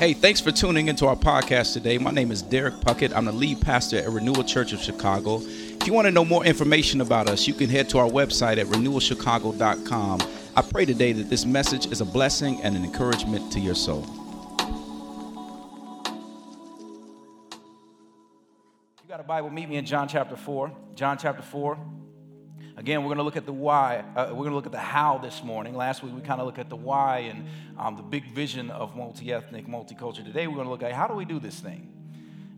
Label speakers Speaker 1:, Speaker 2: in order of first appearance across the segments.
Speaker 1: Hey, thanks for tuning into our podcast today. My name is Derrick Puckett. I'm the lead pastor at Renewal Church of Chicago. If you want to know more information about us, you can head to our website at renewalchicago.com. I pray today that this message is a blessing and an encouragement to your soul. You got a Bible, meet me in John chapter 4. John chapter 4. Again, we're going to look at the why. Uh, we're going to look at the how this morning. Last week, we kind of looked at the why and um, the big vision of multi ethnic, multicultural. Today, we're going to look at how do we do this thing?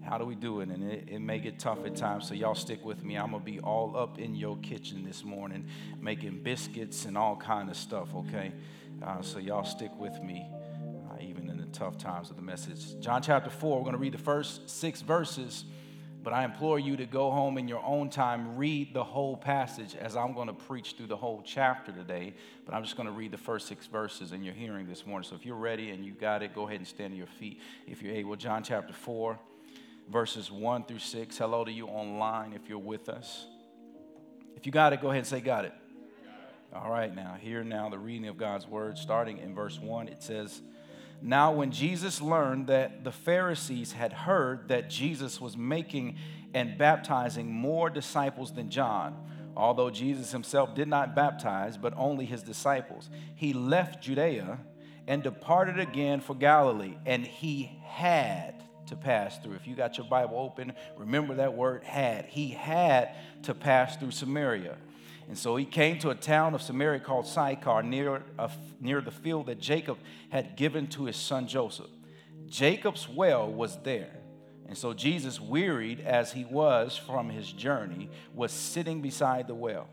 Speaker 1: How do we do it? And it, it may get tough at times, so y'all stick with me. I'm going to be all up in your kitchen this morning, making biscuits and all kind of stuff, okay? Uh, so y'all stick with me, uh, even in the tough times of the message. John chapter 4, we're going to read the first six verses. But I implore you to go home in your own time, read the whole passage as I'm going to preach through the whole chapter today. But I'm just going to read the first six verses in your hearing this morning. So if you're ready and you got it, go ahead and stand to your feet if you're able. John chapter 4, verses 1 through 6. Hello to you online if you're with us. If you got it, go ahead and say, Got it. All right, now, here now the reading of God's word, starting in verse 1. It says, now, when Jesus learned that the Pharisees had heard that Jesus was making and baptizing more disciples than John, although Jesus himself did not baptize, but only his disciples, he left Judea and departed again for Galilee, and he had to pass through. If you got your Bible open, remember that word had. He had to pass through Samaria. And so he came to a town of Samaria called Sychar, near, a, near the field that Jacob had given to his son Joseph. Jacob's well was there. And so Jesus, wearied as he was from his journey, was sitting beside the well.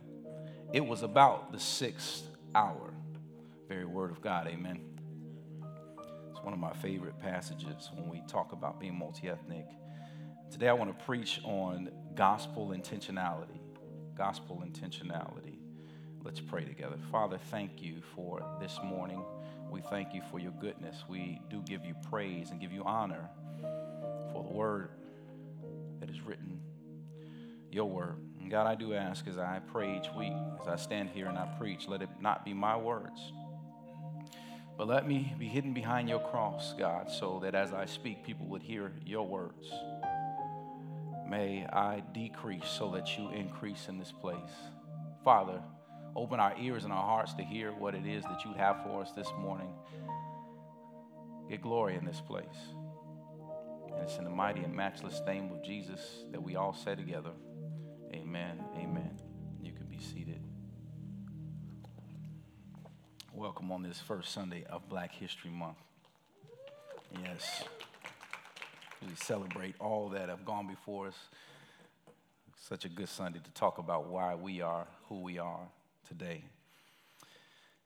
Speaker 1: It was about the sixth hour. Very word of God, amen. It's one of my favorite passages when we talk about being multi ethnic. Today I want to preach on gospel intentionality gospel intentionality. Let's pray together. Father, thank you for this morning. We thank you for your goodness. We do give you praise and give you honor for the word that is written, your word. And God, I do ask as I pray each week, as I stand here and I preach, let it not be my words, but let me be hidden behind your cross, God, so that as I speak, people would hear your words. May I decrease so that you increase in this place. Father, open our ears and our hearts to hear what it is that you have for us this morning. Get glory in this place. And it's in the mighty and matchless name of Jesus that we all say together, Amen. Amen. You can be seated. Welcome on this first Sunday of Black History Month. Yes we celebrate all that have gone before us. Such a good Sunday to talk about why we are who we are today.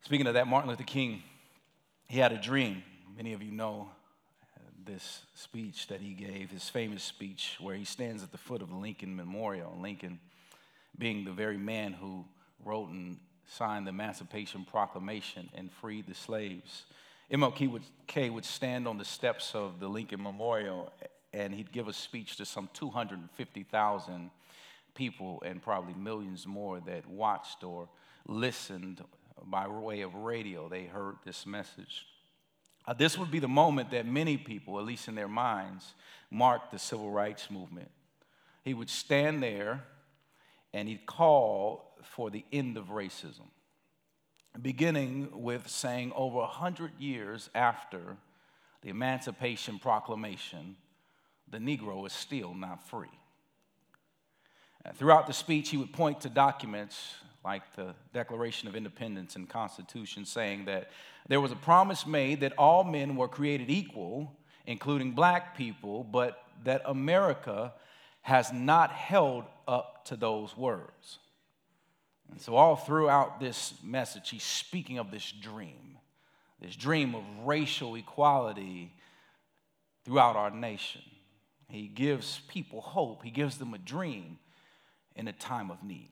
Speaker 1: Speaking of that, Martin Luther King, he had a dream. Many of you know this speech that he gave, his famous speech, where he stands at the foot of the Lincoln Memorial. Lincoln being the very man who wrote and signed the Emancipation Proclamation and freed the slaves. MLK would, K would stand on the steps of the Lincoln Memorial and he'd give a speech to some 250,000 people and probably millions more that watched or listened by way of radio. They heard this message. Uh, this would be the moment that many people, at least in their minds, marked the civil rights movement. He would stand there and he'd call for the end of racism beginning with saying over 100 years after the Emancipation Proclamation, the Negro is still not free. Uh, throughout the speech, he would point to documents like the Declaration of Independence and Constitution, saying that there was a promise made that all men were created equal, including black people, but that America has not held up to those words. And so, all throughout this message, he's speaking of this dream, this dream of racial equality throughout our nation. He gives people hope, he gives them a dream in a time of need.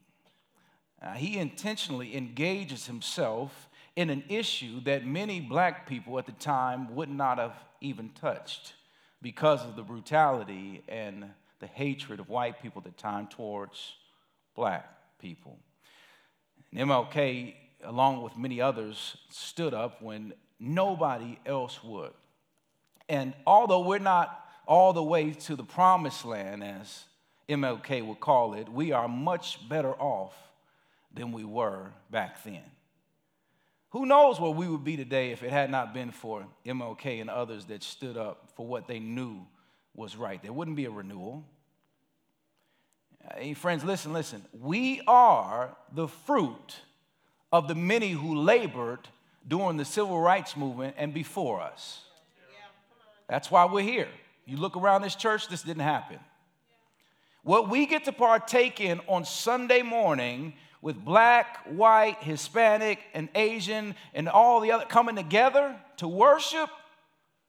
Speaker 1: Uh, he intentionally engages himself in an issue that many black people at the time would not have even touched because of the brutality and the hatred of white people at the time towards black people. And MLK, along with many others, stood up when nobody else would. And although we're not all the way to the promised land, as MLK would call it, we are much better off than we were back then. Who knows where we would be today if it had not been for MLK and others that stood up for what they knew was right? There wouldn't be a renewal. Hey, friends, listen, listen. We are the fruit of the many who labored during the civil rights movement and before us. That's why we're here. You look around this church, this didn't happen. What we get to partake in on Sunday morning with black, white, Hispanic, and Asian, and all the other coming together to worship,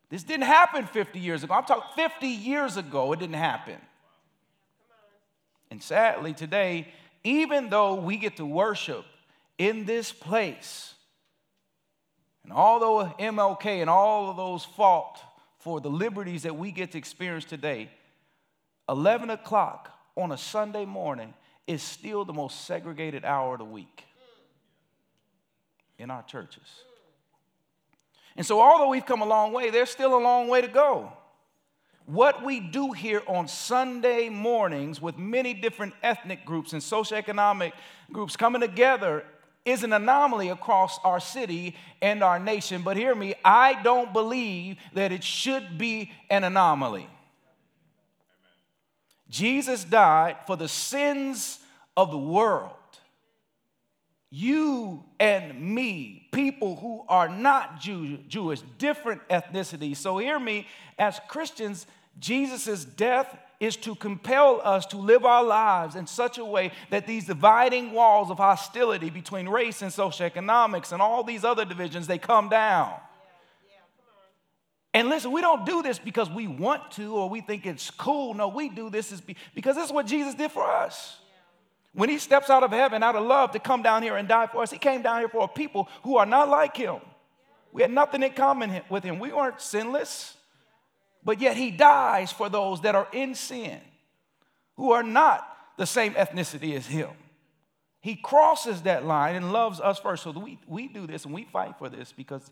Speaker 1: this didn't happen 50 years ago. I'm talking 50 years ago, it didn't happen. And sadly, today, even though we get to worship in this place, and although MLK and all of those fought for the liberties that we get to experience today, 11 o'clock on a Sunday morning is still the most segregated hour of the week in our churches. And so, although we've come a long way, there's still a long way to go. What we do here on Sunday mornings with many different ethnic groups and socioeconomic groups coming together is an anomaly across our city and our nation. But hear me, I don't believe that it should be an anomaly. Jesus died for the sins of the world. You and me, people who are not Jew, Jewish, different ethnicities. So, hear me, as Christians, Jesus' death is to compel us to live our lives in such a way that these dividing walls of hostility between race and socioeconomics and all these other divisions they come down and listen, we don't do this because we want to or we think it's cool. No, we do this is because this is what Jesus did for us. When he steps out of heaven, out of love, to come down here and die for us, he came down here for a people who are not like him. We had nothing in common with him. We weren't sinless, but yet he dies for those that are in sin, who are not the same ethnicity as him. He crosses that line and loves us first. So we, we do this and we fight for this because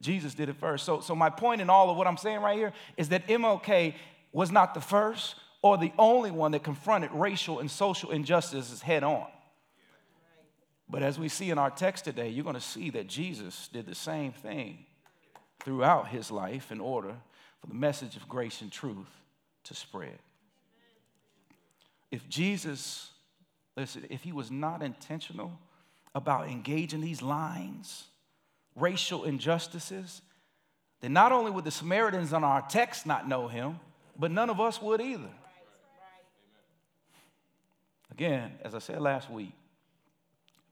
Speaker 1: Jesus did it first. So, so my point in all of what I'm saying right here is that MLK was not the first or the only one that confronted racial and social injustices head on. But as we see in our text today, you're going to see that Jesus did the same thing throughout his life in order for the message of grace and truth to spread. If Jesus, listen, if he was not intentional about engaging these lines, racial injustices, then not only would the Samaritans on our text not know him, but none of us would either. Again, as I said last week,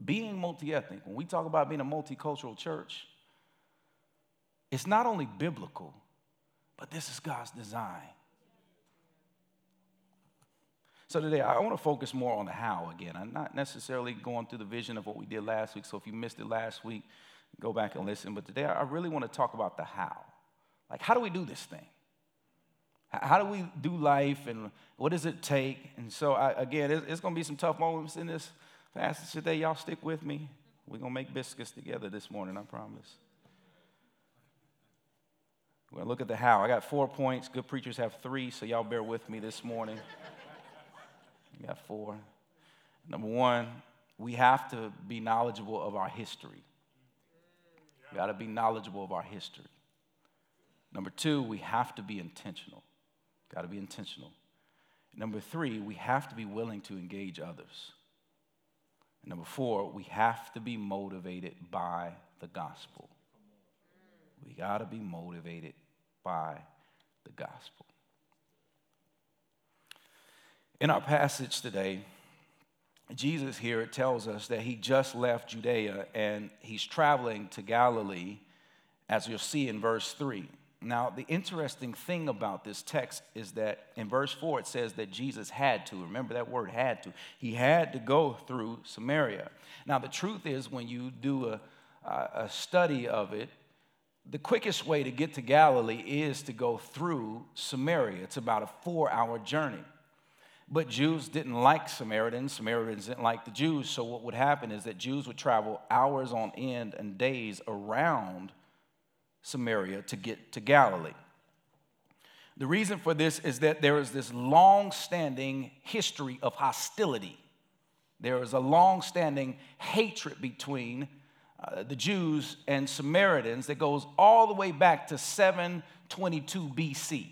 Speaker 1: being multi ethnic, when we talk about being a multicultural church, it's not only biblical, but this is God's design. So today, I want to focus more on the how again. I'm not necessarily going through the vision of what we did last week. So if you missed it last week, go back and listen. But today, I really want to talk about the how. Like, how do we do this thing? How do we do life and what does it take? And so, I, again, it's, it's going to be some tough moments in this passage today. Y'all stick with me. We're going to make biscuits together this morning, I promise. We're going to look at the how. I got four points. Good preachers have three, so y'all bear with me this morning. We got four. Number one, we have to be knowledgeable of our history. We got to be knowledgeable of our history. Number two, we have to be intentional. Got to be intentional. Number three, we have to be willing to engage others. number four, we have to be motivated by the gospel. We got to be motivated by the gospel. In our passage today, Jesus here, tells us that he just left Judea and he's traveling to Galilee, as you'll see in verse 3. Now, the interesting thing about this text is that in verse 4 it says that Jesus had to. Remember that word had to. He had to go through Samaria. Now, the truth is, when you do a, a study of it, the quickest way to get to Galilee is to go through Samaria. It's about a four hour journey. But Jews didn't like Samaritans. Samaritans didn't like the Jews. So, what would happen is that Jews would travel hours on end and days around Samaria to get to Galilee. The reason for this is that there is this long standing history of hostility. There is a long standing hatred between uh, the Jews and Samaritans that goes all the way back to 722 BC.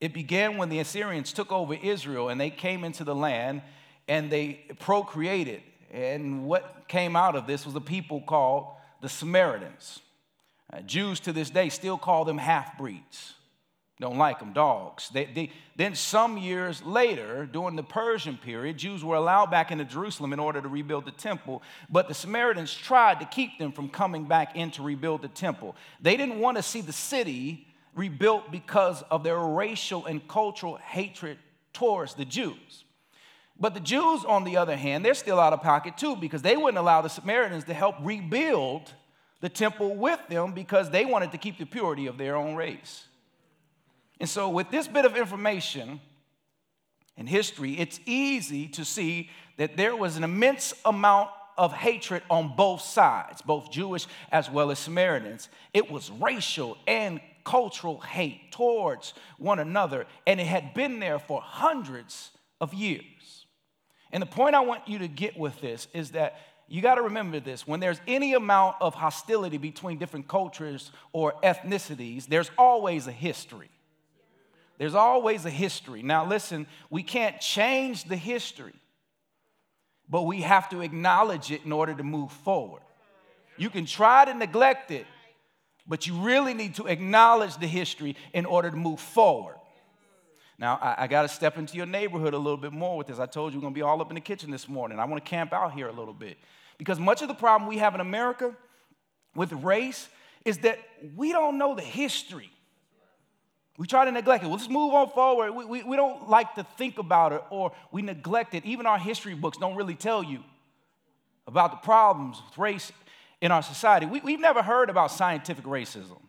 Speaker 1: It began when the Assyrians took over Israel and they came into the land and they procreated. And what came out of this was a people called the Samaritans. Uh, Jews to this day still call them half breeds. Don't like them, dogs. They, they, then, some years later, during the Persian period, Jews were allowed back into Jerusalem in order to rebuild the temple, but the Samaritans tried to keep them from coming back in to rebuild the temple. They didn't want to see the city rebuilt because of their racial and cultural hatred towards the Jews. But the Jews, on the other hand, they're still out of pocket too because they wouldn't allow the Samaritans to help rebuild the temple with them because they wanted to keep the purity of their own race. And so, with this bit of information and history, it's easy to see that there was an immense amount of hatred on both sides, both Jewish as well as Samaritans. It was racial and cultural hate towards one another, and it had been there for hundreds of years. And the point I want you to get with this is that you got to remember this when there's any amount of hostility between different cultures or ethnicities, there's always a history. There's always a history. Now, listen, we can't change the history, but we have to acknowledge it in order to move forward. You can try to neglect it, but you really need to acknowledge the history in order to move forward. Now, I, I got to step into your neighborhood a little bit more with this. I told you we're going to be all up in the kitchen this morning. I want to camp out here a little bit. Because much of the problem we have in America with race is that we don't know the history. We try to neglect it. Well, let's move on forward. We, we, we don't like to think about it or we neglect it. Even our history books don't really tell you about the problems with race in our society. We, we've never heard about scientific racism.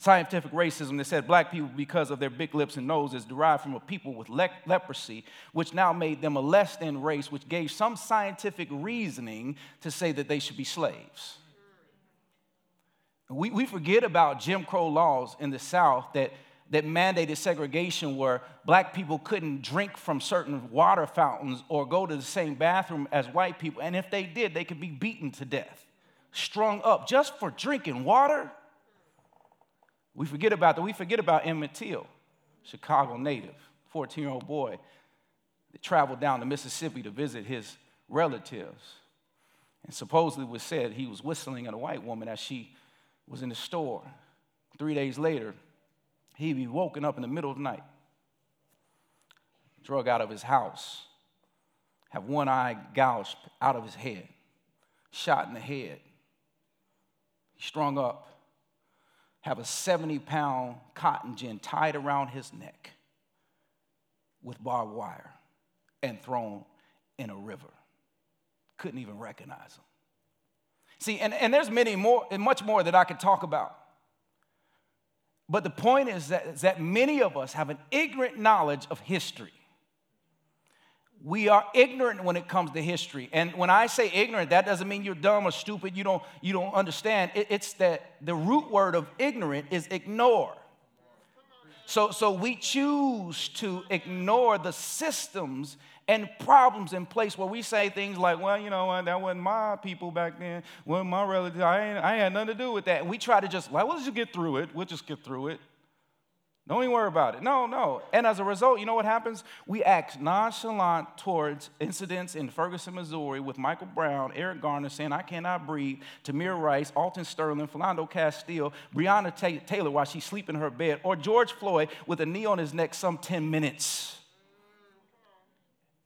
Speaker 1: Scientific racism that said black people, because of their big lips and noses, derived from a people with le- leprosy, which now made them a less than race, which gave some scientific reasoning to say that they should be slaves. We, we forget about Jim Crow laws in the South that that mandated segregation where black people couldn't drink from certain water fountains or go to the same bathroom as white people. And if they did, they could be beaten to death, strung up just for drinking water. We forget about that. We forget about Emmett Till, Chicago native, 14 year old boy that traveled down to Mississippi to visit his relatives. And supposedly was said he was whistling at a white woman as she was in the store. Three days later, he'd be woken up in the middle of the night, drug out of his house, have one eye gouged out of his head, shot in the head, strung up, have a 70 pound cotton gin tied around his neck with barbed wire and thrown in a river. Couldn't even recognize him. See, and, and there's many more, and much more that I could talk about. But the point is that, is that many of us have an ignorant knowledge of history. We are ignorant when it comes to history. And when I say ignorant, that doesn't mean you're dumb or stupid, you don't, you don't understand. It, it's that the root word of ignorant is ignore. So, so we choose to ignore the systems and problems in place where we say things like, well, you know, that wasn't my people back then, wasn't my relatives, I, ain't, I had nothing to do with that. And we try to just, well, let's just get through it. We'll just get through it. Don't even worry about it. No, no. And as a result, you know what happens? We act nonchalant towards incidents in Ferguson, Missouri with Michael Brown, Eric Garner saying, I cannot breathe, Tamir Rice, Alton Sterling, Philando Castile, Breonna Taylor while she's sleeping in her bed, or George Floyd with a knee on his neck some 10 minutes.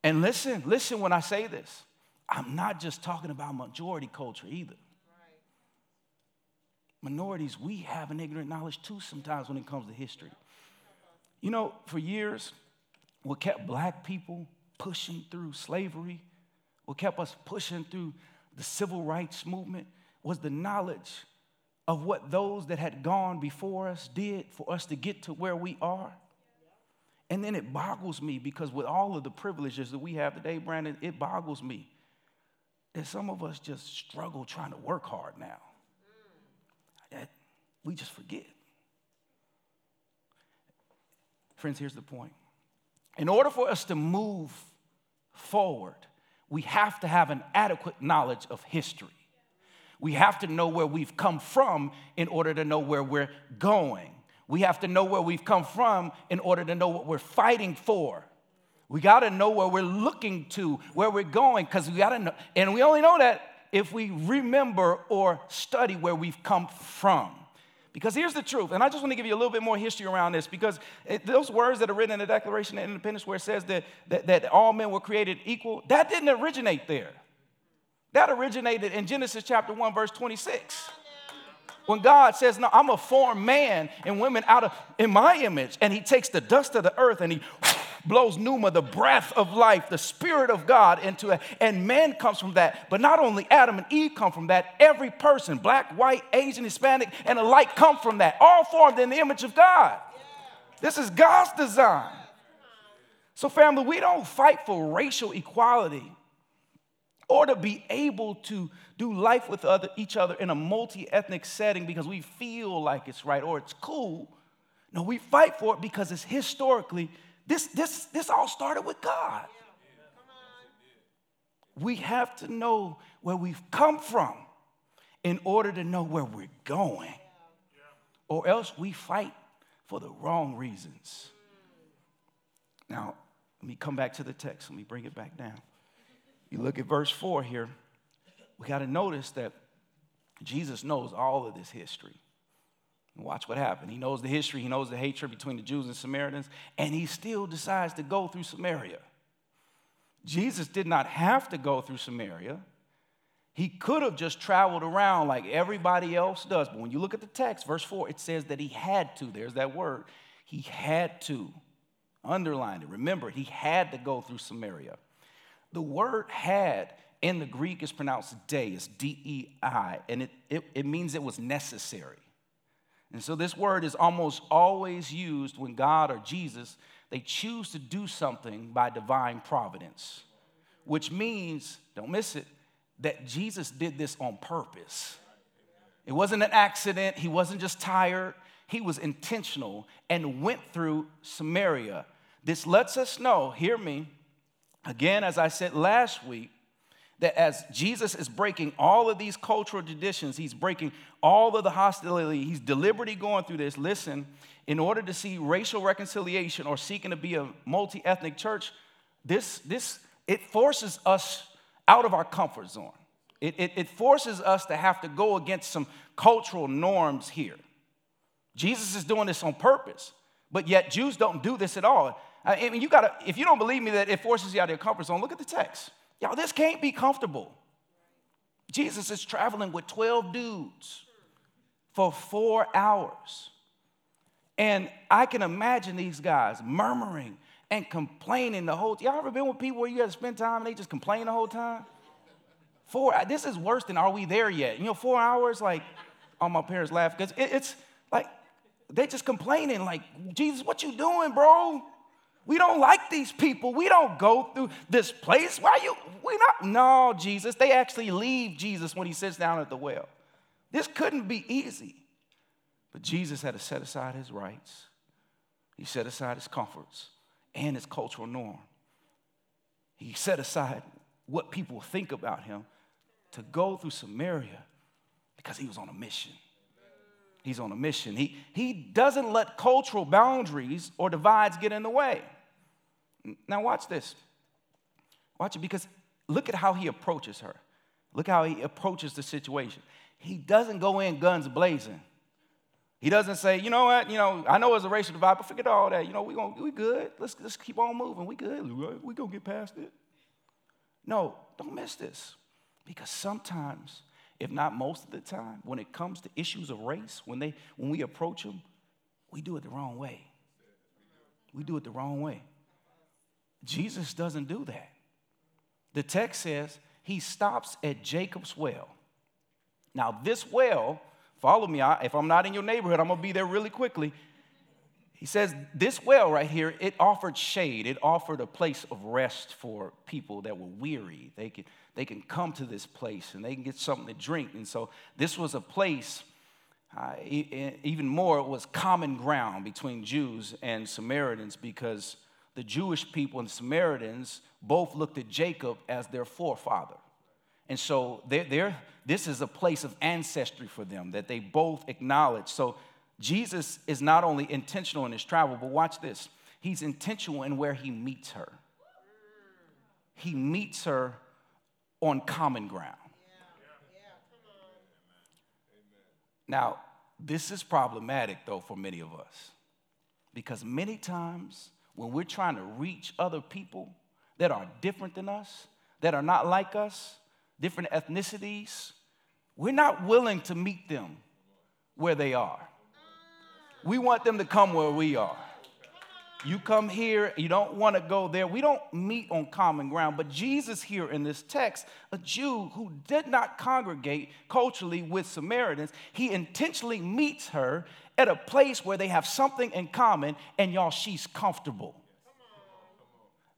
Speaker 1: And listen, listen when I say this. I'm not just talking about majority culture either. Minorities, we have an ignorant knowledge too sometimes when it comes to history. You know, for years, what kept black people pushing through slavery, what kept us pushing through the civil rights movement was the knowledge of what those that had gone before us did for us to get to where we are. And then it boggles me because with all of the privileges that we have today, Brandon, it boggles me that some of us just struggle trying to work hard now. We just forget. Friends, here's the point. In order for us to move forward, we have to have an adequate knowledge of history. We have to know where we've come from in order to know where we're going. We have to know where we've come from in order to know what we're fighting for. We got to know where we're looking to, where we're going, because we got to know. And we only know that if we remember or study where we've come from. Because here's the truth, and I just want to give you a little bit more history around this because it, those words that are written in the Declaration of Independence, where it says that, that, that all men were created equal, that didn't originate there. That originated in Genesis chapter 1, verse 26. When God says, No, I'm a formed man and women out of in my image, and he takes the dust of the earth and he blows pneuma, the breath of life, the spirit of God into it, and man comes from that. But not only Adam and Eve come from that, every person, black, white, Asian, Hispanic, and alike come from that, all formed in the image of God. This is God's design. So, family, we don't fight for racial equality or to be able to do life with other, each other in a multi ethnic setting because we feel like it's right or it's cool. No, we fight for it because it's historically, this, this, this all started with God. We have to know where we've come from in order to know where we're going, or else we fight for the wrong reasons. Now, let me come back to the text. Let me bring it back down. You look at verse 4 here, we got to notice that Jesus knows all of this history. Watch what happened. He knows the history, he knows the hatred between the Jews and Samaritans, and he still decides to go through Samaria. Jesus did not have to go through Samaria. He could have just traveled around like everybody else does. But when you look at the text, verse 4, it says that he had to. There's that word. He had to. Underline it. Remember, he had to go through Samaria. The word had in the Greek is pronounced dei, it's D E I, and it, it, it means it was necessary. And so this word is almost always used when God or Jesus they choose to do something by divine providence, which means, don't miss it, that Jesus did this on purpose. It wasn't an accident, he wasn't just tired, he was intentional and went through Samaria. This lets us know, hear me, Again, as I said last week, that as Jesus is breaking all of these cultural traditions, he's breaking all of the hostility, he's deliberately going through this. Listen, in order to see racial reconciliation or seeking to be a multi ethnic church, this, this, it forces us out of our comfort zone. It, it, it forces us to have to go against some cultural norms here. Jesus is doing this on purpose, but yet Jews don't do this at all. I mean, you gotta, if you don't believe me that it forces you out of your comfort zone, look at the text. Y'all, this can't be comfortable. Jesus is traveling with 12 dudes for four hours. And I can imagine these guys murmuring and complaining the whole time. Y'all ever been with people where you to spend time and they just complain the whole time? Four, uh, this is worse than are we there yet? You know, four hours, like, all my parents laugh because it, it's like they just complaining, like, Jesus, what you doing, bro? We don't like these people. We don't go through this place. Why you? We not. No, Jesus. They actually leave Jesus when he sits down at the well. This couldn't be easy. But Jesus had to set aside his rights. He set aside his comforts and his cultural norm. He set aside what people think about him to go through Samaria because he was on a mission. He's on a mission. He, he doesn't let cultural boundaries or divides get in the way. Now, watch this. Watch it because look at how he approaches her. Look how he approaches the situation. He doesn't go in guns blazing. He doesn't say, you know what, you know, I know it's a racial divide, but forget all that. You know, we going we good. Let's let's keep on moving. We good. We gonna get past it. No, don't miss this. Because sometimes if not most of the time, when it comes to issues of race, when, they, when we approach them, we do it the wrong way. We do it the wrong way. Jesus doesn't do that. The text says he stops at Jacob's well. Now, this well, follow me, if I'm not in your neighborhood, I'm gonna be there really quickly. He says, This well right here, it offered shade. It offered a place of rest for people that were weary. They could, they can come to this place and they can get something to drink. And so this was a place Uh, even more, it was common ground between Jews and Samaritans because the Jewish people and Samaritans both looked at Jacob as their forefather. And so they're, they're, this is a place of ancestry for them that they both acknowledge. So Jesus is not only intentional in his travel, but watch this. He's intentional in where he meets her. He meets her on common ground. Now, this is problematic though for many of us because many times when we're trying to reach other people that are different than us, that are not like us, different ethnicities, we're not willing to meet them where they are. We want them to come where we are. You come here, you don't want to go there. We don't meet on common ground. But Jesus, here in this text, a Jew who did not congregate culturally with Samaritans, he intentionally meets her at a place where they have something in common, and y'all, she's comfortable.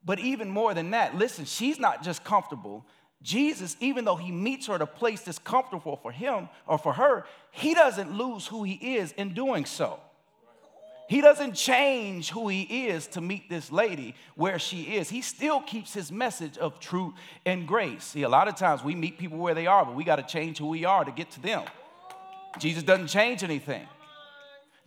Speaker 1: But even more than that, listen, she's not just comfortable. Jesus, even though he meets her at a place that's comfortable for him or for her, he doesn't lose who he is in doing so. He doesn't change who he is to meet this lady where she is. He still keeps his message of truth and grace. See, a lot of times we meet people where they are, but we got to change who we are to get to them. Jesus doesn't change anything.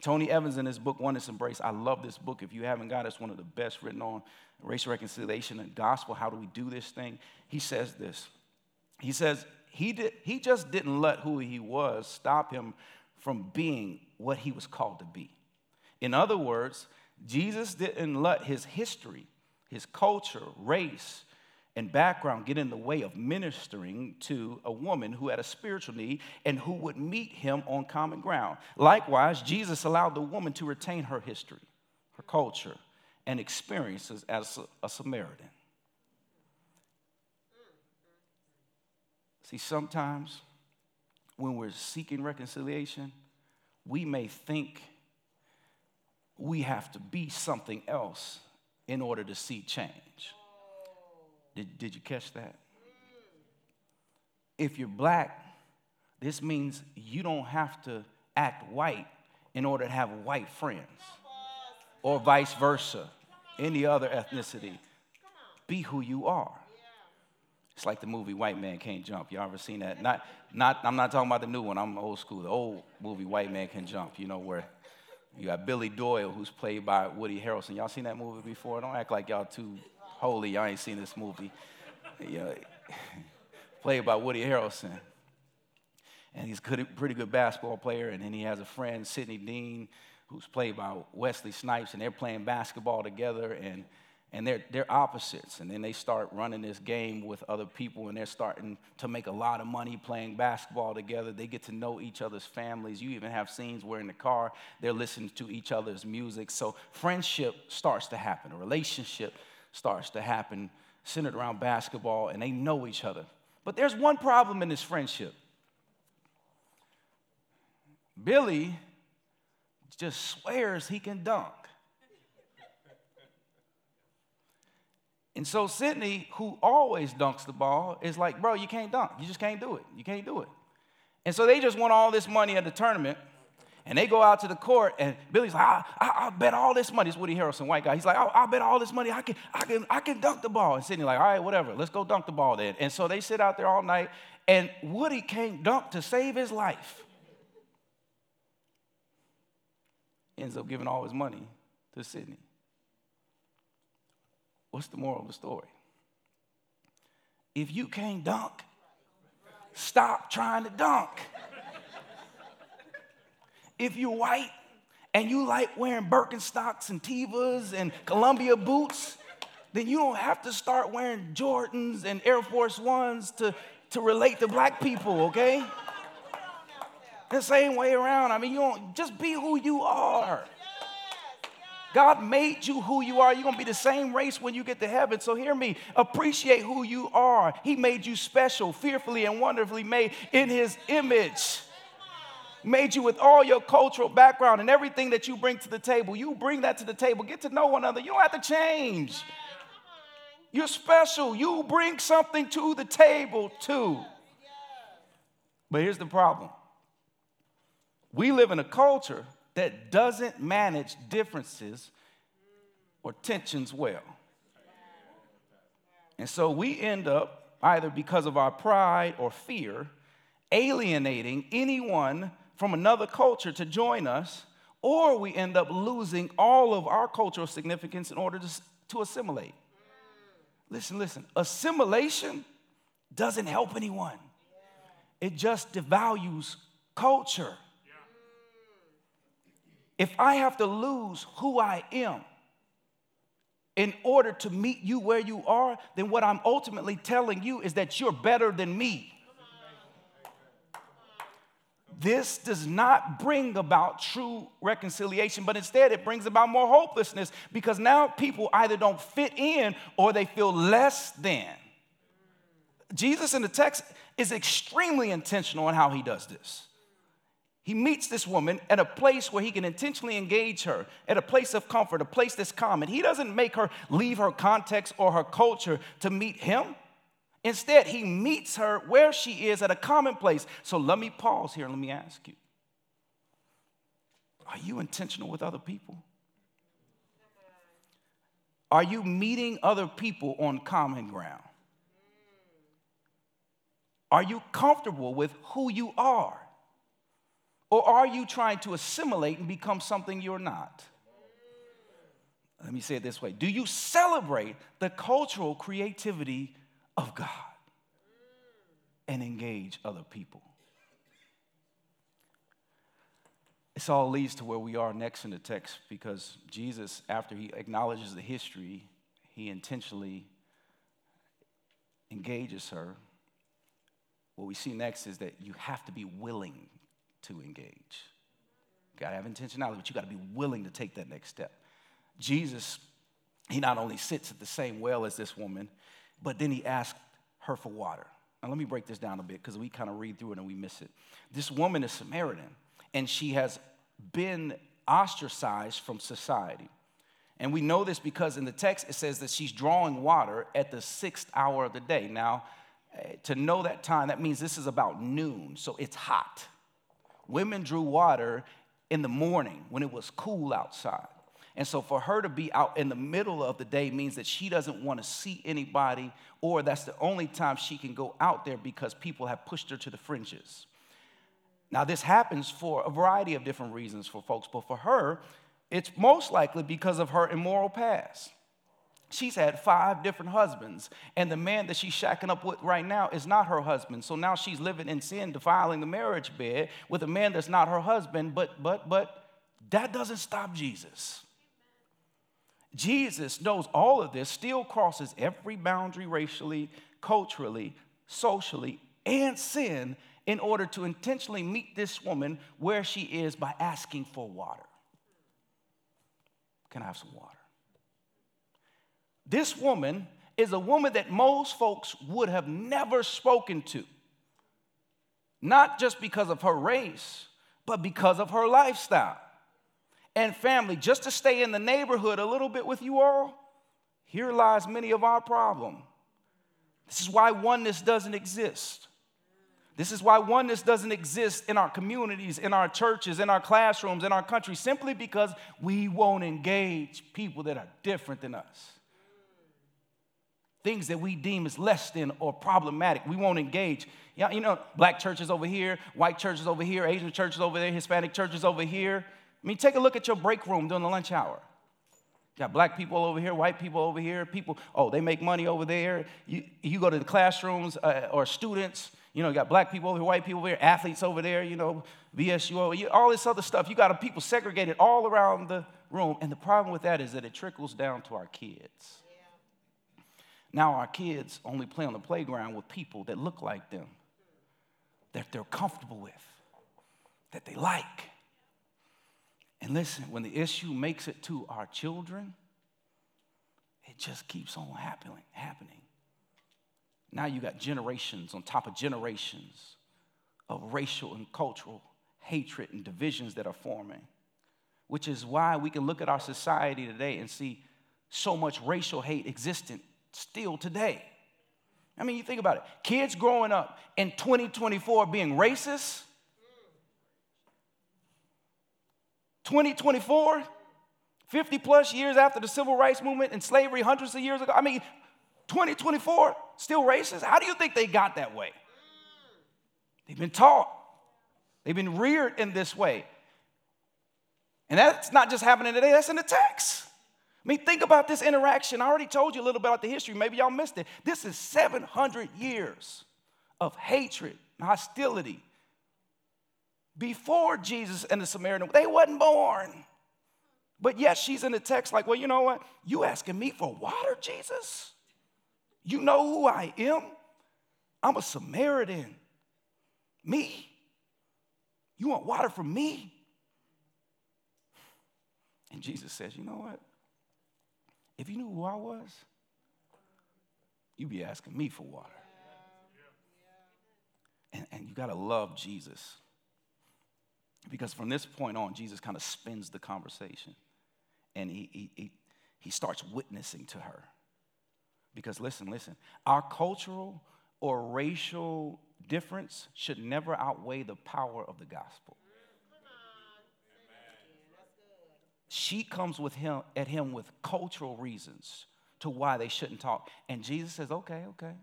Speaker 1: Tony Evans in his book, Oneness Embrace, I love this book. If you haven't got it, it's one of the best written on racial reconciliation and gospel. How do we do this thing? He says this. He says, he, did, he just didn't let who he was stop him from being what he was called to be. In other words, Jesus didn't let his history, his culture, race, and background get in the way of ministering to a woman who had a spiritual need and who would meet him on common ground. Likewise, Jesus allowed the woman to retain her history, her culture, and experiences as a Samaritan. See, sometimes when we're seeking reconciliation, we may think we have to be something else in order to see change. Did, did you catch that? If you're black, this means you don't have to act white in order to have white friends, or vice versa, any other ethnicity. Be who you are. It's like the movie White Man Can't Jump. Y'all ever seen that? Not, not, I'm not talking about the new one. I'm old school. The old movie White Man Can Jump. You know where you got Billy Doyle, who's played by Woody Harrelson. Y'all seen that movie before? Don't act like y'all too holy. Y'all ain't seen this movie. Played by Woody Harrelson. And he's a pretty good basketball player. And then he has a friend, Sidney Deane, who's played by Wesley Snipes. And they're playing basketball together. And and they're, they're opposites. And then they start running this game with other people, and they're starting to make a lot of money playing basketball together. They get to know each other's families. You even have scenes where in the car they're listening to each other's music. So friendship starts to happen, a relationship starts to happen centered around basketball, and they know each other. But there's one problem in this friendship Billy just swears he can dunk. And so Sidney, who always dunks the ball, is like, bro, you can't dunk. You just can't do it. You can't do it. And so they just won all this money at the tournament. And they go out to the court, and Billy's like, I, I, I bet all this money. It's Woody Harrelson, white guy. He's like, oh, "I'll bet all this money. I can, I, can, I can dunk the ball. And Sidney like, all right, whatever. Let's go dunk the ball then. And so they sit out there all night, and Woody can't dunk to save his life. Ends up giving all his money to Sidney. What's the moral of the story? If you can't dunk, stop trying to dunk. If you're white and you like wearing Birkenstocks and Tevas and Columbia boots, then you don't have to start wearing Jordans and Air Force Ones to, to relate to black people, okay? The same way around. I mean, you don't just be who you are. God made you who you are. You're going to be the same race when you get to heaven. So hear me. Appreciate who you are. He made you special, fearfully and wonderfully made in his image. Made you with all your cultural background and everything that you bring to the table. You bring that to the table. Get to know one another. You don't have to change. You're special. You bring something to the table too. But here's the problem We live in a culture that doesn't manage differences or tensions well. And so we end up, either because of our pride or fear, alienating anyone from another culture to join us, or we end up losing all of our cultural significance in order to, to assimilate. Listen, listen, assimilation doesn't help anyone, it just devalues culture. If I have to lose who I am in order to meet you where you are, then what I'm ultimately telling you is that you're better than me. This does not bring about true reconciliation, but instead it brings about more hopelessness because now people either don't fit in or they feel less than. Jesus in the text is extremely intentional in how he does this. He meets this woman at a place where he can intentionally engage her, at a place of comfort, a place that's common. He doesn't make her leave her context or her culture to meet him. Instead, he meets her where she is at a common place. So let me pause here and let me ask you Are you intentional with other people? Are you meeting other people on common ground? Are you comfortable with who you are? Or are you trying to assimilate and become something you're not? Let me say it this way Do you celebrate the cultural creativity of God and engage other people? This all leads to where we are next in the text because Jesus, after he acknowledges the history, he intentionally engages her. What we see next is that you have to be willing to engage. You gotta have intentionality, but you gotta be willing to take that next step. Jesus, he not only sits at the same well as this woman, but then he asked her for water. Now, let me break this down a bit because we kind of read through it and we miss it. This woman is Samaritan, and she has been ostracized from society. And we know this because in the text it says that she's drawing water at the sixth hour of the day. Now, eh, to know that time, that means this is about noon, so it's hot women drew water in the morning when it was cool outside. And so for her to be out in the middle of the day means that she doesn't want to see anybody, or that's the only time she can go out there because people have pushed her to the fringes. Now, this happens for a variety of different reasons for folks, but for her, it's most likely because of her immoral past. She's had five different husbands, and the man that she's shacking up with right now is not her husband. So now she's living in sin, defiling the marriage bed with a man that's not her husband. But, but, but that doesn't stop Jesus. Jesus knows all of this, still crosses every boundary racially, culturally, socially, and sin in order to intentionally meet this woman where she is by asking for water. Can I have some water? This woman is a woman that most folks would have never spoken to. Not just because of her race, but because of her lifestyle. And family, just to stay in the neighborhood a little bit with you all, here lies many of our problem. This is why oneness doesn't exist. This is why oneness doesn't exist in our communities, in our churches, in our classrooms, in our country, simply because we won't engage people that are different than us things that we deem as less than or problematic. We won't engage. You know, black churches over here, white churches over here, Asian churches over there, Hispanic churches over here. I mean, take a look at your break room during the lunch hour. You got black people over here, white people over here, people, oh, they make money over there. You, you go to the classrooms uh, or students, you know, you got black people over here, white people over here, athletes over there, you know, VSU, all this other stuff. You got people segregated all around the room. And the problem with that is that it trickles down to our kids. Now our kids only play on the playground with people that look like them, that they're comfortable with, that they like. And listen, when the issue makes it to our children, it just keeps on happening, happening. Now you got generations on top of generations of racial and cultural hatred and divisions that are forming, which is why we can look at our society today and see so much racial hate existent still today. I mean, you think about it. Kids growing up in 2024 being racist, 2024, 50 plus years after the civil rights movement and slavery hundreds of years ago. I mean, 2024, still racist. How do you think they got that way? They've been taught, they've been reared in this way. And that's not just happening today, that's in the text. I mean, think about this interaction. I already told you a little bit about the history. Maybe y'all missed it. This is 700 years of hatred and hostility. Before Jesus and the Samaritan, they wasn't born. But yet she's in the text like, well, you know what? You asking me for water, Jesus? You know who I am? I'm a Samaritan. Me? You want water from me? And Jesus says, you know what? If you knew who I was, you'd be asking me for water. And, and you got to love Jesus. Because from this point on, Jesus kind of spins the conversation and he, he, he, he starts witnessing to her. Because listen, listen, our cultural or racial difference should never outweigh the power of the gospel. She comes with him at him with cultural reasons to why they shouldn't talk. And Jesus says, okay, okay.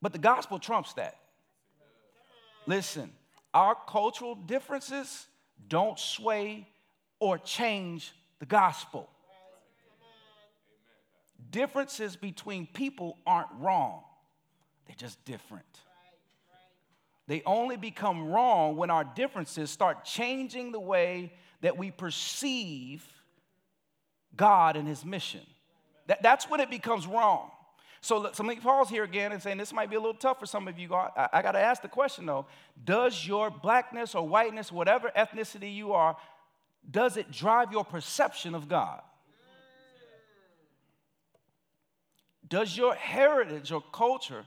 Speaker 1: But the gospel trumps that. Listen, our cultural differences don't sway or change the gospel. Differences between people aren't wrong, they're just different. They only become wrong when our differences start changing the way that we perceive God and His mission. That, that's when it becomes wrong. So so let me pause here again and saying this might be a little tough for some of you. I, I got to ask the question though Does your blackness or whiteness, whatever ethnicity you are, does it drive your perception of God? Does your heritage or culture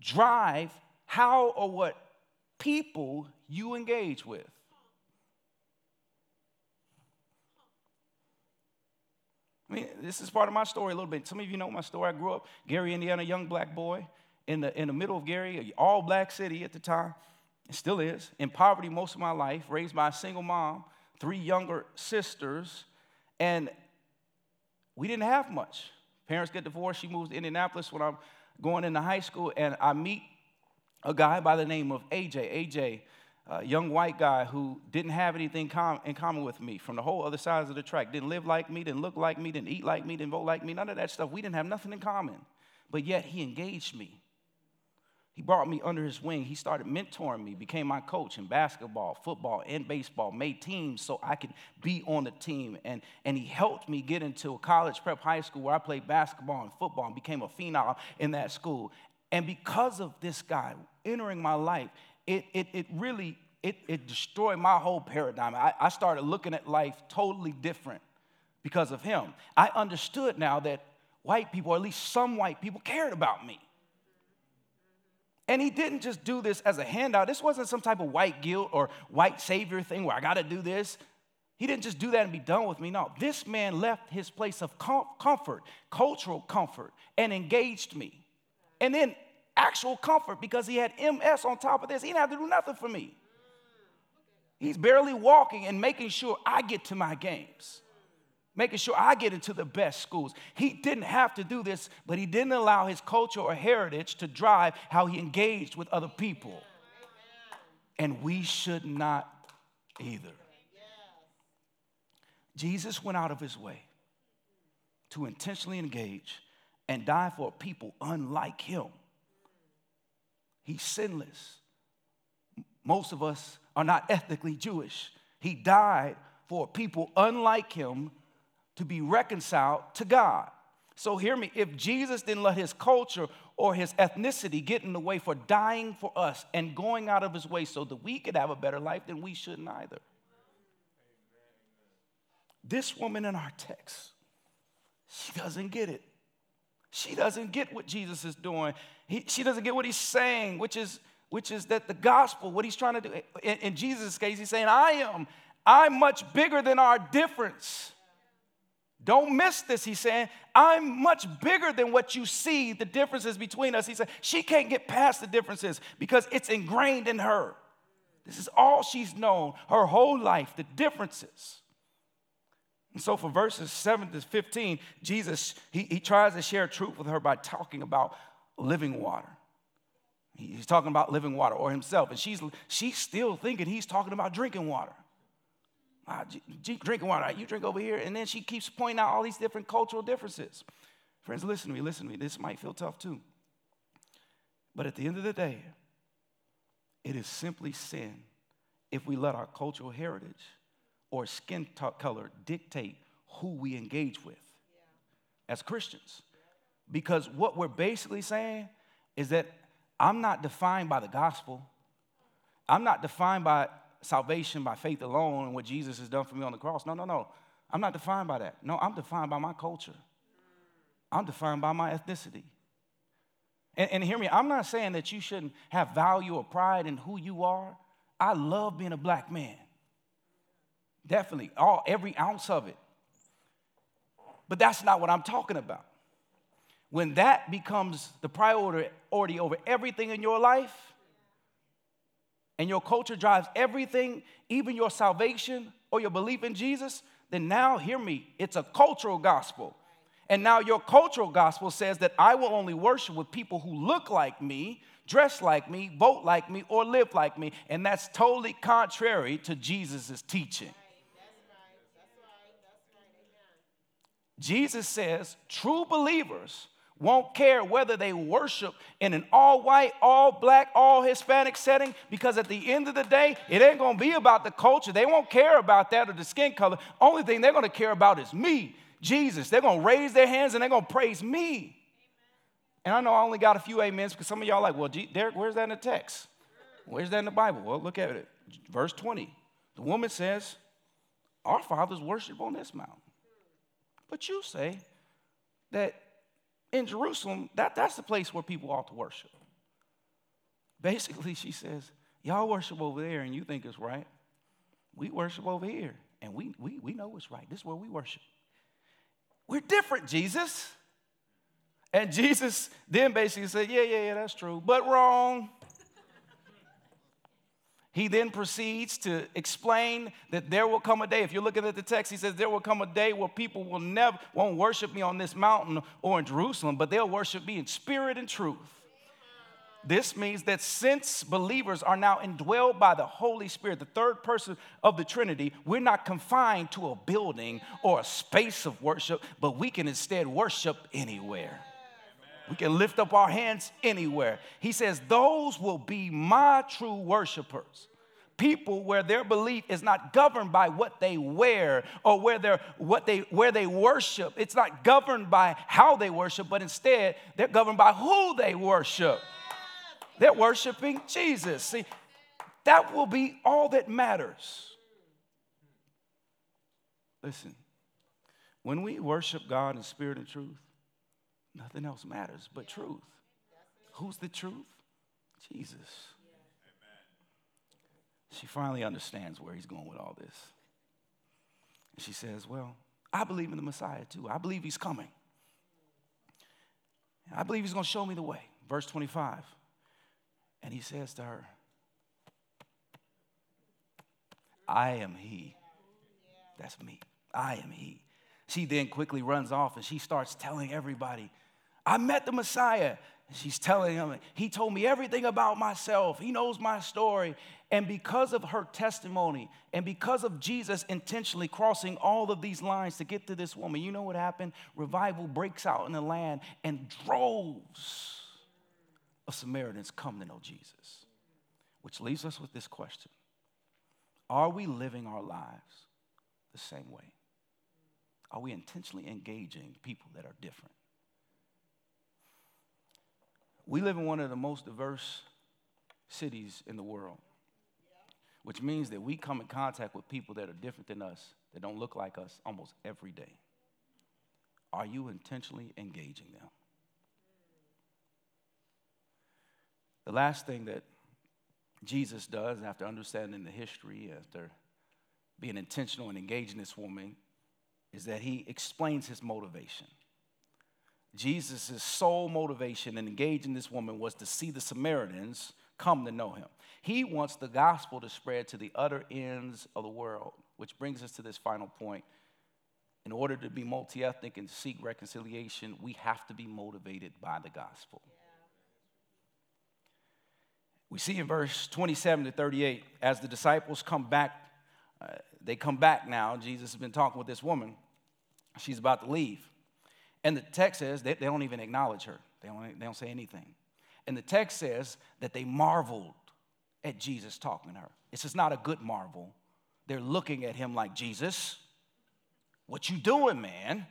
Speaker 1: drive how or what people you engage with? I mean, this is part of my story a little bit. Some of you know my story. I grew up Gary, Indiana, young black boy in the, in the middle of Gary, all black city at the time. It still is. In poverty most of my life, raised by a single mom, three younger sisters, and we didn't have much. Parents get divorced. She moves to Indianapolis when I'm going into high school, and I meet a guy by the name of AJ. AJ a young white guy who didn't have anything com- in common with me from the whole other sides of the track. Didn't live like me, didn't look like me, didn't eat like me, didn't vote like me, none of that stuff. We didn't have nothing in common. But yet he engaged me. He brought me under his wing. He started mentoring me, became my coach in basketball, football, and baseball, made teams so I could be on the team. And, and he helped me get into a college prep high school where I played basketball and football and became a phenom in that school. And because of this guy entering my life, it, it, it really it, it destroyed my whole paradigm. I, I started looking at life totally different because of him. I understood now that white people, or at least some white people, cared about me. And he didn't just do this as a handout. This wasn't some type of white guilt or white savior thing where I got to do this. He didn't just do that and be done with me. No, this man left his place of com- comfort, cultural comfort, and engaged me. And then actual comfort because he had MS on top of this. He didn't have to do nothing for me. He's barely walking and making sure I get to my games, making sure I get into the best schools. He didn't have to do this, but he didn't allow his culture or heritage to drive how he engaged with other people. And we should not either. Jesus went out of his way to intentionally engage and die for a people unlike him. He's sinless. Most of us are not ethnically Jewish. He died for people unlike him to be reconciled to God. So, hear me if Jesus didn't let his culture or his ethnicity get in the way for dying for us and going out of his way so that we could have a better life, then we shouldn't either. This woman in our text, she doesn't get it. She doesn't get what Jesus is doing. He, she doesn't get what he's saying, which is which is that the gospel, what he's trying to do, in, in Jesus' case, he's saying, I am, I'm much bigger than our difference. Don't miss this, he's saying. I'm much bigger than what you see, the differences between us. He said, she can't get past the differences because it's ingrained in her. This is all she's known her whole life, the differences. And so, for verses 7 to 15, Jesus, he, he tries to share truth with her by talking about living water. He's talking about living water or himself. And she's, she's still thinking he's talking about drinking water. Uh, drinking water, you drink over here. And then she keeps pointing out all these different cultural differences. Friends, listen to me, listen to me. This might feel tough too. But at the end of the day, it is simply sin if we let our cultural heritage or skin color dictate who we engage with yeah. as Christians. Because what we're basically saying is that I'm not defined by the gospel. I'm not defined by salvation by faith alone and what Jesus has done for me on the cross. No, no, no. I'm not defined by that. No, I'm defined by my culture. I'm defined by my ethnicity. And, and hear me, I'm not saying that you shouldn't have value or pride in who you are. I love being a black man. Definitely, all every ounce of it. But that's not what I'm talking about. When that becomes the priority over everything in your life, and your culture drives everything, even your salvation or your belief in Jesus, then now hear me, it's a cultural gospel. And now your cultural gospel says that I will only worship with people who look like me, dress like me, vote like me, or live like me. And that's totally contrary to Jesus' teaching. Jesus says true believers won't care whether they worship in an all white, all black, all Hispanic setting because at the end of the day, it ain't gonna be about the culture. They won't care about that or the skin color. Only thing they're gonna care about is me, Jesus. They're gonna raise their hands and they're gonna praise me. And I know I only got a few amens because some of y'all like, well, Derrick, where's that in the text? Where's that in the Bible? Well, look at it. Verse 20. The woman says, Our fathers worship on this mountain. But you say that in Jerusalem, that, that's the place where people ought to worship. Basically, she says, Y'all worship over there and you think it's right. We worship over here and we, we, we know it's right. This is where we worship. We're different, Jesus. And Jesus then basically said, Yeah, yeah, yeah, that's true, but wrong. He then proceeds to explain that there will come a day. If you're looking at the text, he says there will come a day where people will never won't worship me on this mountain or in Jerusalem, but they'll worship me in spirit and truth. This means that since believers are now indwelled by the Holy Spirit, the third person of the Trinity, we're not confined to a building or a space of worship, but we can instead worship anywhere. We can lift up our hands anywhere. He says, Those will be my true worshipers. People where their belief is not governed by what they wear or where, they're, what they, where they worship. It's not governed by how they worship, but instead they're governed by who they worship. They're worshiping Jesus. See, that will be all that matters. Listen, when we worship God in spirit and truth, Nothing else matters but truth. Who's the truth? Jesus. She finally understands where he's going with all this. And she says, Well, I believe in the Messiah too. I believe he's coming. I believe he's going to show me the way. Verse 25. And he says to her, I am he. That's me. I am he. She then quickly runs off and she starts telling everybody I met the Messiah. She's telling him, He told me everything about myself. He knows my story. And because of her testimony and because of Jesus intentionally crossing all of these lines to get to this woman, you know what happened? Revival breaks out in the land and droves of Samaritans come to know Jesus. Which leaves us with this question Are we living our lives the same way? Are we intentionally engaging people that are different? We live in one of the most diverse cities in the world, which means that we come in contact with people that are different than us, that don't look like us almost every day. Are you intentionally engaging them? The last thing that Jesus does after understanding the history, after being intentional and engaging this woman, is that he explains his motivation. Jesus' sole motivation in engaging this woman was to see the Samaritans come to know him. He wants the gospel to spread to the utter ends of the world, which brings us to this final point. In order to be multi ethnic and seek reconciliation, we have to be motivated by the gospel. We see in verse 27 to 38, as the disciples come back, uh, they come back now. Jesus has been talking with this woman. She's about to leave. And the text says they, they don't even acknowledge her, they don't, they don't say anything. And the text says that they marveled at Jesus talking to her. It's just not a good marvel. They're looking at him like, Jesus, what you doing, man?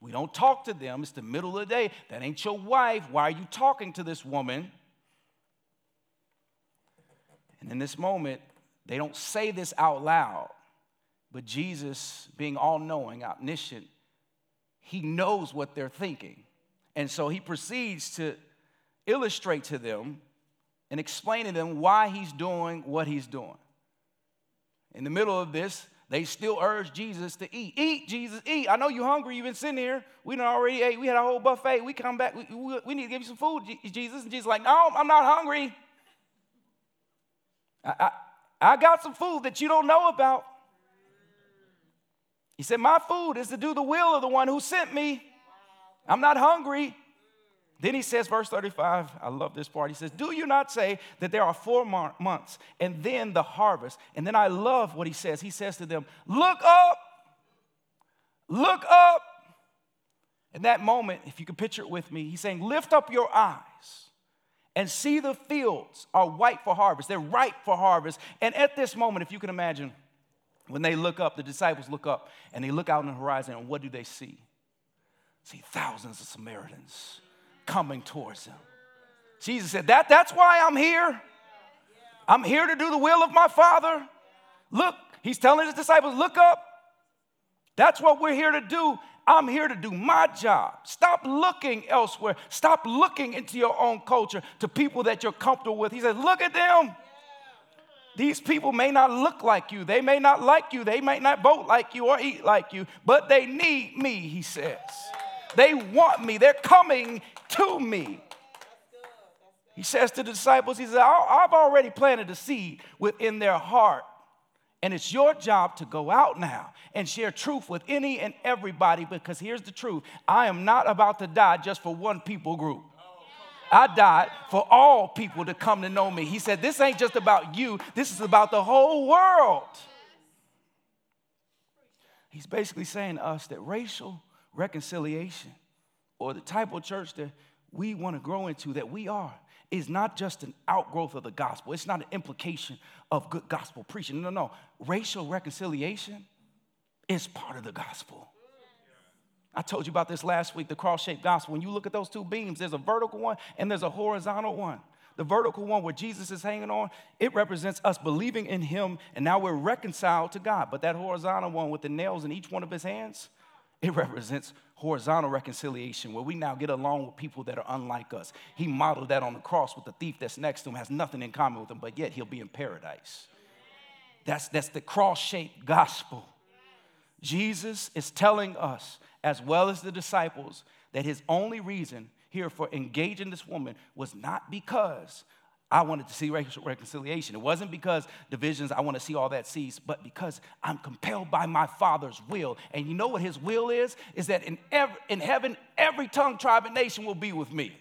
Speaker 1: We don't talk to them. It's the middle of the day. That ain't your wife. Why are you talking to this woman? And in this moment, they don't say this out loud, but Jesus, being all knowing, omniscient, he knows what they're thinking. And so he proceeds to illustrate to them and explain to them why he's doing what he's doing. In the middle of this, they still urge Jesus to eat. Eat, Jesus, eat. I know you're hungry. You've been sitting here. We done already ate. We had a whole buffet. We come back. We, we, we need to give you some food, Jesus. And Jesus like, no, I'm not hungry. I, I, I got some food that you don't know about. He said, My food is to do the will of the one who sent me. I'm not hungry. Then he says, verse 35, I love this part. He says, Do you not say that there are four months and then the harvest? And then I love what he says. He says to them, Look up, look up. In that moment, if you can picture it with me, he's saying, Lift up your eyes and see the fields are white for harvest. They're ripe for harvest. And at this moment, if you can imagine, when they look up, the disciples look up and they look out on the horizon, and what do they see? See thousands of Samaritans coming towards them. Jesus said, that, That's why I'm here. I'm here to do the will of my Father. Look, he's telling his disciples, Look up. That's what we're here to do. I'm here to do my job. Stop looking elsewhere. Stop looking into your own culture to people that you're comfortable with. He says, Look at them. These people may not look like you. They may not like you. They may not vote like you or eat like you, but they need me, he says. They want me. They're coming to me. He says to the disciples, He says, I've already planted a seed within their heart. And it's your job to go out now and share truth with any and everybody because here's the truth I am not about to die just for one people group. I died for all people to come to know me. He said, This ain't just about you, this is about the whole world. He's basically saying to us that racial reconciliation or the type of church that we want to grow into, that we are, is not just an outgrowth of the gospel. It's not an implication of good gospel preaching. No, no. No. Racial reconciliation is part of the gospel. I told you about this last week, the cross shaped gospel. When you look at those two beams, there's a vertical one and there's a horizontal one. The vertical one where Jesus is hanging on, it represents us believing in him and now we're reconciled to God. But that horizontal one with the nails in each one of his hands, it represents horizontal reconciliation where we now get along with people that are unlike us. He modeled that on the cross with the thief that's next to him, has nothing in common with him, but yet he'll be in paradise. That's, that's the cross shaped gospel. Jesus is telling us, as well as the disciples, that his only reason here for engaging this woman was not because I wanted to see reconciliation. It wasn't because divisions, I want to see all that cease, but because I'm compelled by my Father's will. And you know what His will is? Is that in, in heaven, every tongue, tribe, and nation will be with me.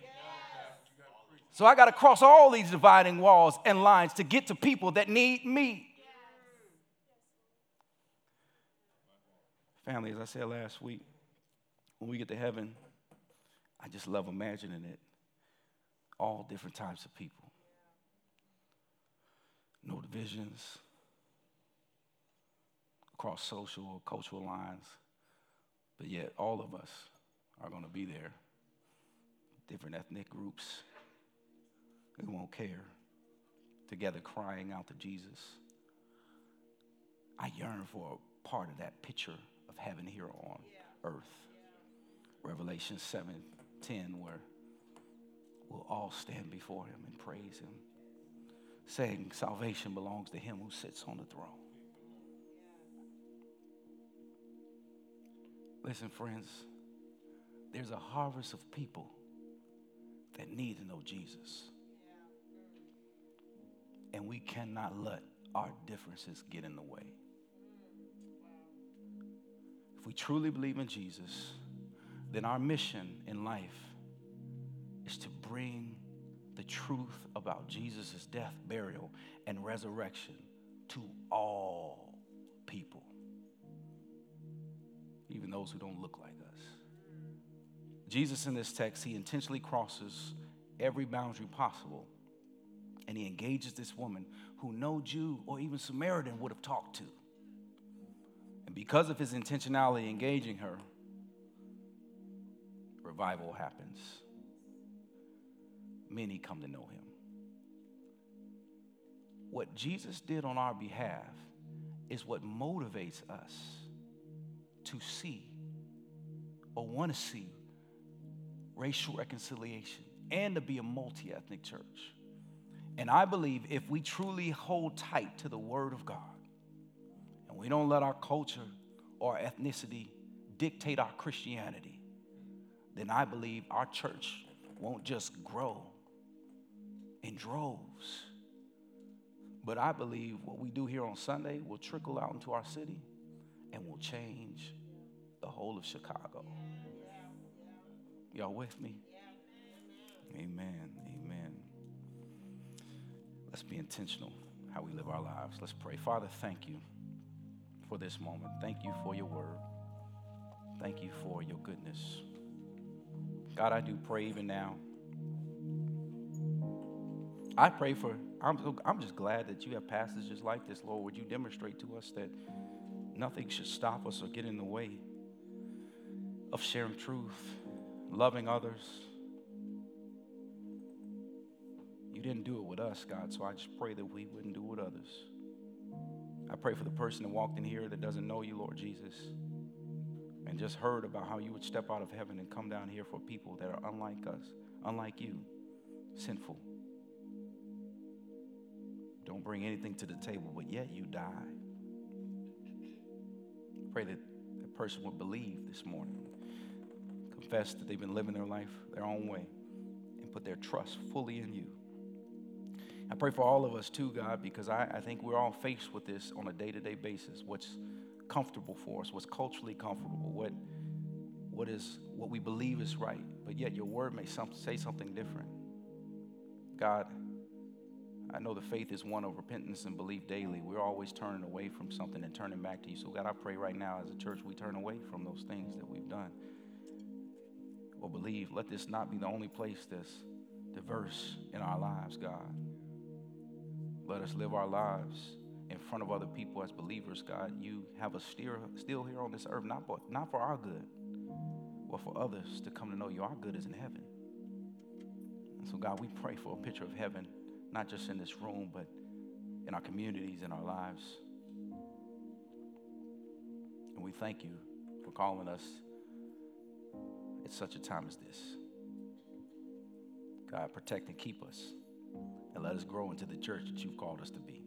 Speaker 1: So I got to cross all these dividing walls and lines to get to people that need me. Family, as I said last week, when we get to heaven, I just love imagining it. All different types of people no divisions across social or cultural lines, but yet all of us are going to be there. Different ethnic groups, we won't care. Together crying out to Jesus. I yearn for a part of that picture of heaven here on yeah. earth. Revelation 7 10, where we'll all stand before him and praise him saying salvation belongs to him who sits on the throne. Listen, friends, there's a harvest of people that need to know Jesus. And we cannot let our differences get in the way. If we truly believe in Jesus, then our mission in life is to bring the truth about Jesus' death, burial, and resurrection to all people, even those who don't look like us. Jesus, in this text, he intentionally crosses every boundary possible and he engages this woman who no Jew or even Samaritan would have talked to. And because of his intentionality engaging her, revival happens. Many come to know him. What Jesus did on our behalf is what motivates us to see or want to see racial reconciliation and to be a multi ethnic church. And I believe if we truly hold tight to the Word of God and we don't let our culture or ethnicity dictate our Christianity, then I believe our church won't just grow in droves. But I believe what we do here on Sunday will trickle out into our city and will change the whole of Chicago. Y'all with me? Amen. Amen. Let's be intentional how we live our lives. Let's pray. Father, thank you for this moment. Thank you for your word. Thank you for your goodness. God, I do pray even now. I pray for, I'm, I'm just glad that you have passages like this, Lord. Would you demonstrate to us that nothing should stop us or get in the way of sharing truth, loving others, You didn't do it with us, God, so I just pray that we wouldn't do it with others. I pray for the person that walked in here that doesn't know you, Lord Jesus, and just heard about how you would step out of heaven and come down here for people that are unlike us, unlike you, sinful. Don't bring anything to the table, but yet you die. Pray that that person would believe this morning, confess that they've been living their life their own way, and put their trust fully in you. I pray for all of us too, God, because I, I think we're all faced with this on a day to day basis. What's comfortable for us, what's culturally comfortable, what, what is what we believe is right, but yet your word may some, say something different. God, I know the faith is one of repentance and belief daily. We're always turning away from something and turning back to you. So, God, I pray right now as a church we turn away from those things that we've done or believe. Let this not be the only place that's diverse in our lives, God. Let us live our lives in front of other people as believers, God. You have us still, still here on this earth, not for, not for our good, but for others to come to know you. Our good is in heaven. And so, God, we pray for a picture of heaven, not just in this room, but in our communities, in our lives. And we thank you for calling us at such a time as this. God, protect and keep us and let us grow into the church that you've called us to be.